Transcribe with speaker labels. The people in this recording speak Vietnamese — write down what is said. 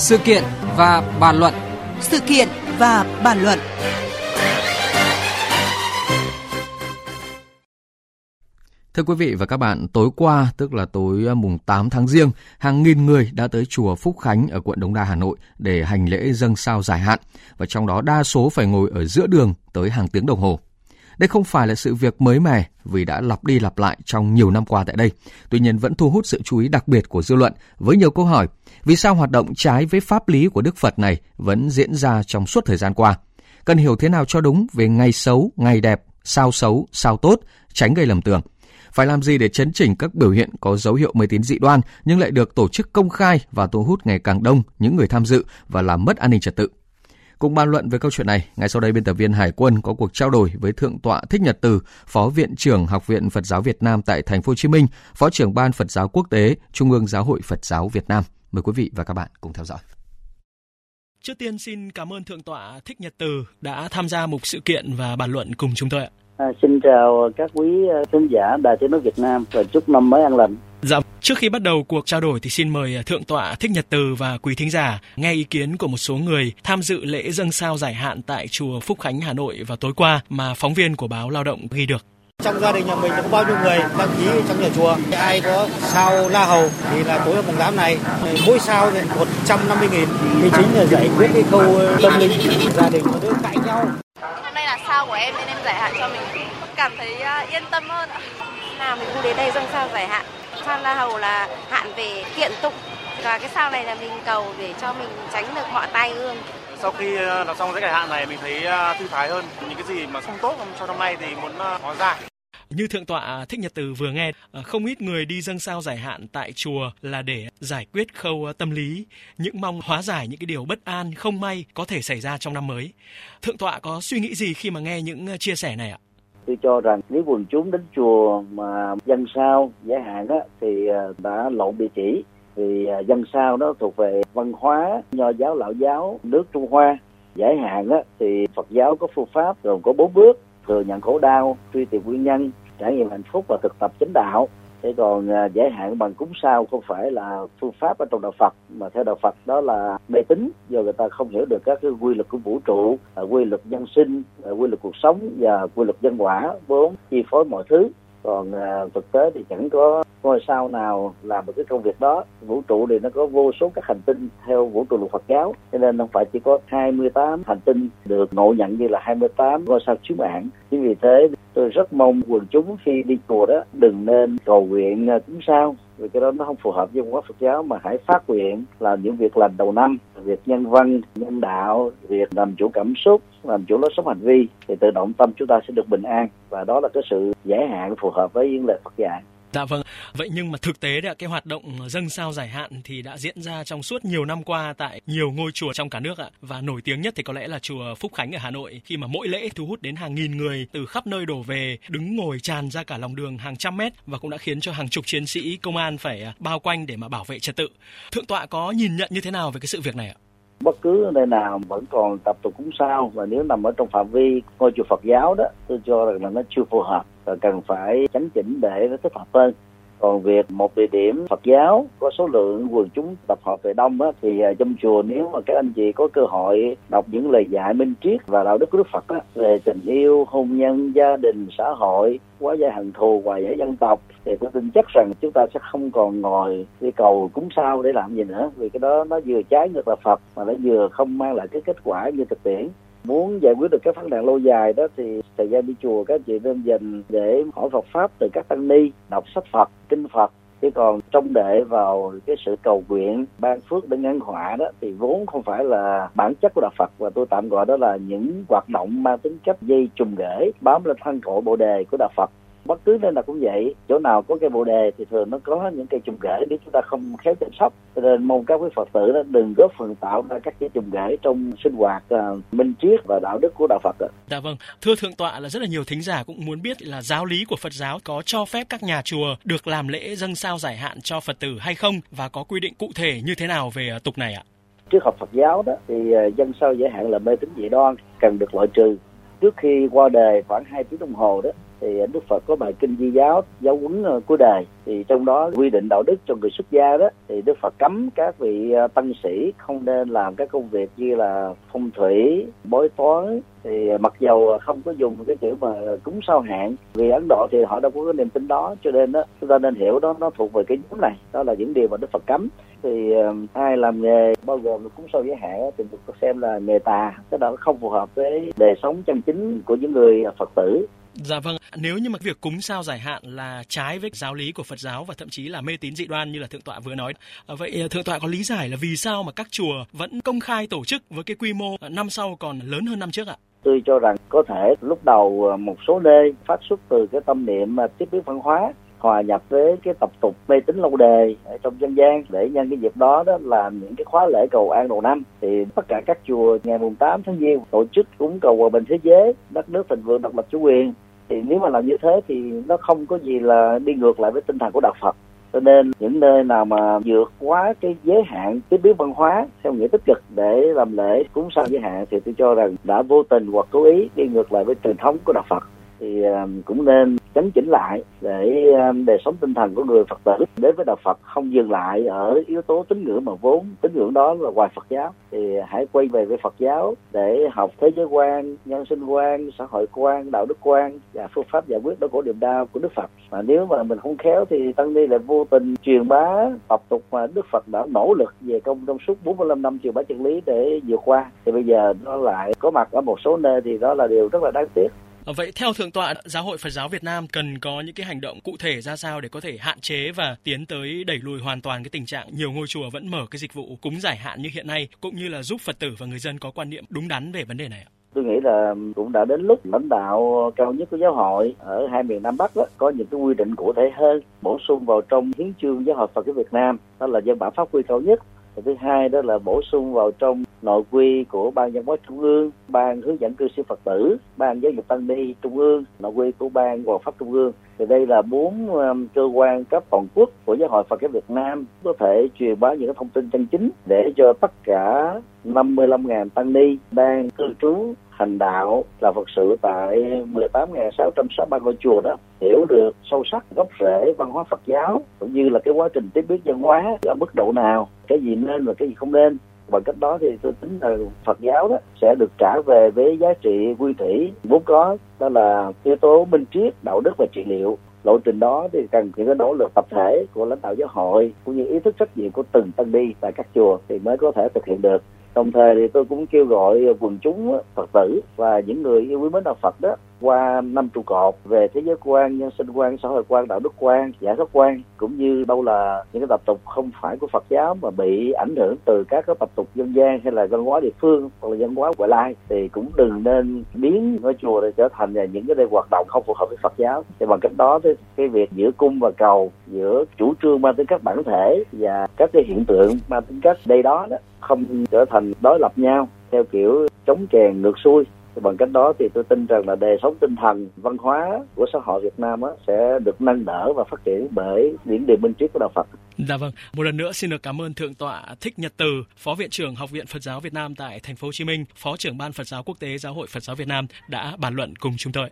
Speaker 1: Sự kiện và bàn luận.
Speaker 2: Sự kiện và bàn luận.
Speaker 3: Thưa quý vị và các bạn, tối qua, tức là tối à, mùng 8 tháng Giêng, hàng nghìn người đã tới chùa Phúc Khánh ở quận Đống Đa, Hà Nội để hành lễ dâng sao giải hạn, và trong đó đa số phải ngồi ở giữa đường tới hàng tiếng đồng hồ. Đây không phải là sự việc mới mẻ vì đã lặp đi lặp lại trong nhiều năm qua tại đây. Tuy nhiên vẫn thu hút sự chú ý đặc biệt của dư luận với nhiều câu hỏi vì sao hoạt động trái với pháp lý của Đức Phật này vẫn diễn ra trong suốt thời gian qua. Cần hiểu thế nào cho đúng về ngày xấu, ngày đẹp, sao xấu, sao tốt, tránh gây lầm tưởng. Phải làm gì để chấn chỉnh các biểu hiện có dấu hiệu mê tín dị đoan nhưng lại được tổ chức công khai và thu hút ngày càng đông những người tham dự và làm mất an ninh trật tự. Cùng bàn luận về câu chuyện này, ngay sau đây biên tập viên Hải Quân có cuộc trao đổi với Thượng tọa Thích Nhật Từ, Phó Viện trưởng Học viện Phật giáo Việt Nam tại Thành phố Hồ Chí Minh, Phó trưởng Ban Phật giáo Quốc tế, Trung ương Giáo hội Phật giáo Việt Nam. Mời quý vị và các bạn cùng theo dõi.
Speaker 4: Trước tiên xin cảm ơn Thượng tọa Thích Nhật Từ đã tham gia một sự kiện và bàn luận cùng chúng tôi ạ.
Speaker 5: À, xin chào các quý khán giả Đài Tiếng nói Việt Nam và chúc năm mới an lành.
Speaker 4: Dạ, trước khi bắt đầu cuộc trao đổi thì xin mời à, Thượng tọa Thích Nhật Từ và quý thính giả nghe ý kiến của một số người tham dự lễ dâng sao giải hạn tại chùa Phúc Khánh Hà Nội vào tối qua mà phóng viên của báo Lao động ghi được.
Speaker 6: Trong gia đình nhà mình có bao nhiêu người đăng ký trong nhà chùa? Ai có sao la hầu thì là tối mùng 8 này mỗi sao thì 150 nghìn. Thì chính là giải quyết cái câu tâm linh gia đình nó cãi nhau.
Speaker 7: Sao của em nên em giải hạn cho mình cảm thấy uh, yên tâm hơn ạ.
Speaker 8: Nào mình cũng đến đây dâng sao giải hạn. Sao la hầu là hạn về kiện tụng và cái sao này là mình cầu để cho mình tránh được mọi tai ương.
Speaker 9: Sau khi làm xong cái giải hạn này mình thấy thư thái hơn. Những cái gì mà không tốt cho năm nay thì muốn hóa giải.
Speaker 4: Như Thượng tọa à, Thích Nhật Từ vừa nghe, à, không ít người đi dâng sao giải hạn tại chùa là để giải quyết khâu à, tâm lý, những mong hóa giải những cái điều bất an, không may có thể xảy ra trong năm mới. Thượng tọa có suy nghĩ gì khi mà nghe những chia sẻ này ạ?
Speaker 5: Tôi cho rằng nếu quần chúng đến chùa mà dân sao giải hạn á, thì đã lộn địa chỉ vì dân sao đó thuộc về văn hóa nho giáo lão giáo nước Trung Hoa giải hạn á, thì Phật giáo có phương pháp gồm có bốn bước thừa nhận khổ đau truy tìm nguyên nhân trải nghiệm hạnh phúc và thực tập chính đạo. Thế còn à, uh, giải hạn bằng cúng sao không phải là phương pháp ở trong đạo Phật mà theo đạo Phật đó là mê tín do người ta không hiểu được các cái quy luật của vũ trụ uh, quy luật nhân sinh uh, quy luật cuộc sống và quy luật nhân quả vốn chi phối mọi thứ. Còn uh, thực tế thì chẳng có ngôi sao nào làm được cái công việc đó. Vũ trụ thì nó có vô số các hành tinh theo vũ trụ luật Phật giáo cho nên không phải chỉ có 28 hành tinh được ngộ nhận như là 28 ngôi sao chiếu mạng. Chính vì thế tôi rất mong quần chúng khi đi chùa đó, đừng nên cầu nguyện à, cúng sao vì cái đó nó không phù hợp với văn hóa Phật giáo, mà hãy phát nguyện làm những việc lành đầu năm, việc nhân văn, nhân đạo, việc làm chủ cảm xúc, làm chủ lối sống hành vi, thì tự động tâm chúng ta sẽ được bình an, và đó là cái sự giải hạn phù hợp với những lời Phật dạy.
Speaker 4: Dạ vâng, vậy nhưng mà thực tế đấy, cái hoạt động dâng sao giải hạn thì đã diễn ra trong suốt nhiều năm qua tại nhiều ngôi chùa trong cả nước ạ. Và nổi tiếng nhất thì có lẽ là chùa Phúc Khánh ở Hà Nội khi mà mỗi lễ thu hút đến hàng nghìn người từ khắp nơi đổ về đứng ngồi tràn ra cả lòng đường hàng trăm mét và cũng đã khiến cho hàng chục chiến sĩ công an phải bao quanh để mà bảo vệ trật tự. Thượng tọa có nhìn nhận như thế nào về cái sự việc này ạ?
Speaker 5: Bất cứ nơi nào vẫn còn tập tục cúng sao, và nếu nằm ở trong phạm vi ngôi chùa Phật giáo đó, tôi cho rằng là nó chưa phù hợp và cần phải chấn chỉnh để nó thích hợp hơn còn việc một địa điểm Phật giáo có số lượng quần chúng tập hợp về đông á, thì à, trong chùa nếu mà các anh chị có cơ hội đọc những lời dạy minh triết và đạo đức của Đức Phật á, về tình yêu, hôn nhân, gia đình, xã hội, quá giải hận thù, hòa giải dân tộc thì tôi tin chắc rằng chúng ta sẽ không còn ngồi đi cầu cúng sao để làm gì nữa vì cái đó nó vừa trái ngược là Phật mà nó vừa không mang lại cái kết quả như thực tiễn muốn giải quyết được các vấn nạn lâu dài đó thì thời gian đi chùa các chị nên dành để hỏi Phật pháp từ các tăng ni, đọc sách Phật, kinh Phật. Chứ còn trông đệ vào cái sự cầu nguyện, ban phước để ngăn họa đó thì vốn không phải là bản chất của đạo Phật. Và tôi tạm gọi đó là những hoạt động mang tính chất dây trùng rễ, bám lên thân cội bồ đề của đạo Phật bất cứ nơi nào cũng vậy chỗ nào có cây bồ đề thì thường nó có những cây trùng rễ nếu chúng ta không khéo chăm sóc cho nên mong các quý phật tử đó đừng góp phần tạo ra các cái trùng rễ trong sinh hoạt uh, minh triết và đạo đức của đạo phật.
Speaker 4: Dạ vâng, thưa thượng tọa là rất là nhiều thính giả cũng muốn biết là giáo lý của Phật giáo có cho phép các nhà chùa được làm lễ dâng sao giải hạn cho Phật tử hay không và có quy định cụ thể như thế nào về tục này ạ?
Speaker 5: Trước học Phật giáo đó thì dân sao giải hạn là mê tín dị đoan cần được loại trừ trước khi qua đề khoảng 2 tiếng đồng hồ đó thì Đức Phật có bài kinh di giáo giáo huấn ờ, của đời thì trong đó quy định đạo đức cho người xuất gia đó, thì Đức Phật cấm các vị ờ, tăng sĩ không nên làm các công việc như là phong thủy, bói toán. Thì ờ, mặc dầu không có dùng cái kiểu mà cúng sao hạn vì Ấn Độ thì họ đâu có cái niềm tin đó. Cho nên đó, chúng ta nên hiểu đó, nó thuộc về cái nhóm này. Đó là những điều mà Đức Phật cấm. Thì ai làm nghề, bao gồm cúng sao giới hạn thì được xem là nghề tà. Cái đó không phù hợp với đời sống chân chính của những người Phật tử.
Speaker 4: Dạ vâng, nếu như mà việc cúng sao giải hạn là trái với giáo lý của Phật giáo và thậm chí là mê tín dị đoan như là thượng tọa vừa nói. Ờ, vậy ờ, thượng tọa có lý giải là vì sao mà các chùa vẫn công khai tổ chức với cái quy mô ờ, năm sau còn lớn hơn năm trước ạ?
Speaker 5: Tôi cho rằng có thể lúc đầu một số nơi phát xuất từ cái tâm niệm tiếp biến văn hóa hòa nhập với cái tập tục mê tín lâu đề ở trong dân gian để nhân cái dịp đó đó làm những cái khóa lễ cầu an đầu năm. Thì tất cả các chùa ngày mùng 8 tháng giêng tổ chức cúng cầu hòa bình thế giới, đất nước thịnh vượng, độc lập chủ quyền. Thì nếu mà làm như thế thì nó không có gì là đi ngược lại với tinh thần của đạo Phật. Cho nên những nơi nào mà vượt quá cái giới hạn, cái biến văn hóa theo nghĩa tích cực để làm lễ cúng sao giới hạn thì tôi cho rằng đã vô tình hoặc cố ý đi ngược lại với truyền thống của đạo Phật thì ờ, cũng nên chấn chỉnh lại để ờ, đời sống tinh thần của người Phật tử đến với đạo Phật không dừng lại ở yếu tố tín ngưỡng mà vốn tín ngưỡng đó là ngoài Phật giáo thì hãy quay về với Phật giáo để học thế giới quan, nhân sinh quan, xã hội quan, đạo đức quan và phương pháp giải quyết đối khổ niềm đau của Đức Phật. Mà nếu mà mình không khéo thì tăng ni lại vô tình truyền bá tập tục mà Đức Phật đã nỗ lực về công trong suốt 45 năm truyền bá chân lý để vượt qua thì bây giờ nó lại có mặt ở một số nơi thì đó là điều rất là đáng tiếc.
Speaker 4: Ờ, vậy theo thượng tọa, Giáo hội Phật giáo Việt Nam cần có những cái hành động cụ thể ra sao để có thể hạn chế và tiến tới đẩy lùi hoàn toàn cái tình trạng nhiều ngôi chùa vẫn mở cái dịch vụ cúng giải hạn như hiện nay cũng như là giúp Phật tử và người dân có quan niệm đúng đắn về vấn đề này ạ?
Speaker 5: tôi nghĩ là cũng đã đến lúc lãnh đạo cao nhất của giáo hội ở hai miền Nam Bắc đó, có những cái quy định cụ thể hơn bổ sung vào trong hiến chương giáo hội Phật giáo Việt Nam đó là dân bản pháp quy cao nhất thứ hai đó là bổ sung vào trong nội quy của ban văn hóa trung ương ban hướng dẫn cư sĩ phật tử ban giáo dục tăng ni trung ương nội quy của ban hòa pháp trung ương. Thì đây là bốn um, cơ quan cấp toàn quốc của giáo hội Phật giáo Việt Nam có thể truyền bá những thông tin chân chính để cho tất cả 55.000 tăng ni đang cư trú hành đạo là Phật sự tại 18.663 ngôi chùa đó hiểu được sâu sắc gốc rễ văn hóa Phật giáo cũng như là cái quá trình tiếp biến văn hóa ở mức độ nào cái gì nên và cái gì không nên bằng cách đó thì tôi tính là Phật giáo đó sẽ được trả về với giá trị quy thủy vốn có. Đó là yếu tố minh triết, đạo đức và trị liệu. Lộ trình đó thì cần những cái nỗ lực tập thể của lãnh đạo giáo hội, cũng như ý thức trách nhiệm của từng tăng đi tại các chùa thì mới có thể thực hiện được. Đồng thời thì tôi cũng kêu gọi quần chúng, phật tử và những người yêu quý mến đạo phật đó qua năm trụ cột về thế giới quan, nhân sinh quan, xã hội quan, đạo đức quan giải thoát quan, cũng như đâu là những cái tập tục không phải của phật giáo mà bị ảnh hưởng từ các cái tập tục dân gian hay là văn hóa địa phương hoặc là văn hóa ngoại lai, thì cũng đừng nên biến ngôi chùa để trở thành là những cái đây hoạt động không phù hợp với phật giáo. Thì bằng cách đó thì cái việc giữa cung và cầu, giữa chủ trương mang tính các bản thể và các cái hiện tượng mang tính cách đây đó đó không trở thành đối lập nhau theo kiểu chống chèn ngược xuôi bằng cách đó thì tôi tin rằng là đời sống tinh thần văn hóa của xã hội Việt Nam á, sẽ được nâng đỡ và phát triển bởi những điều minh triết của đạo Phật.
Speaker 4: Dạ vâng, một lần nữa xin được cảm ơn thượng tọa Thích Nhật Từ, Phó viện trưởng Học viện Phật giáo Việt Nam tại thành phố Hồ Chí Minh, Phó trưởng ban Phật giáo quốc tế Giáo hội Phật giáo Việt Nam đã bàn luận cùng chúng tôi.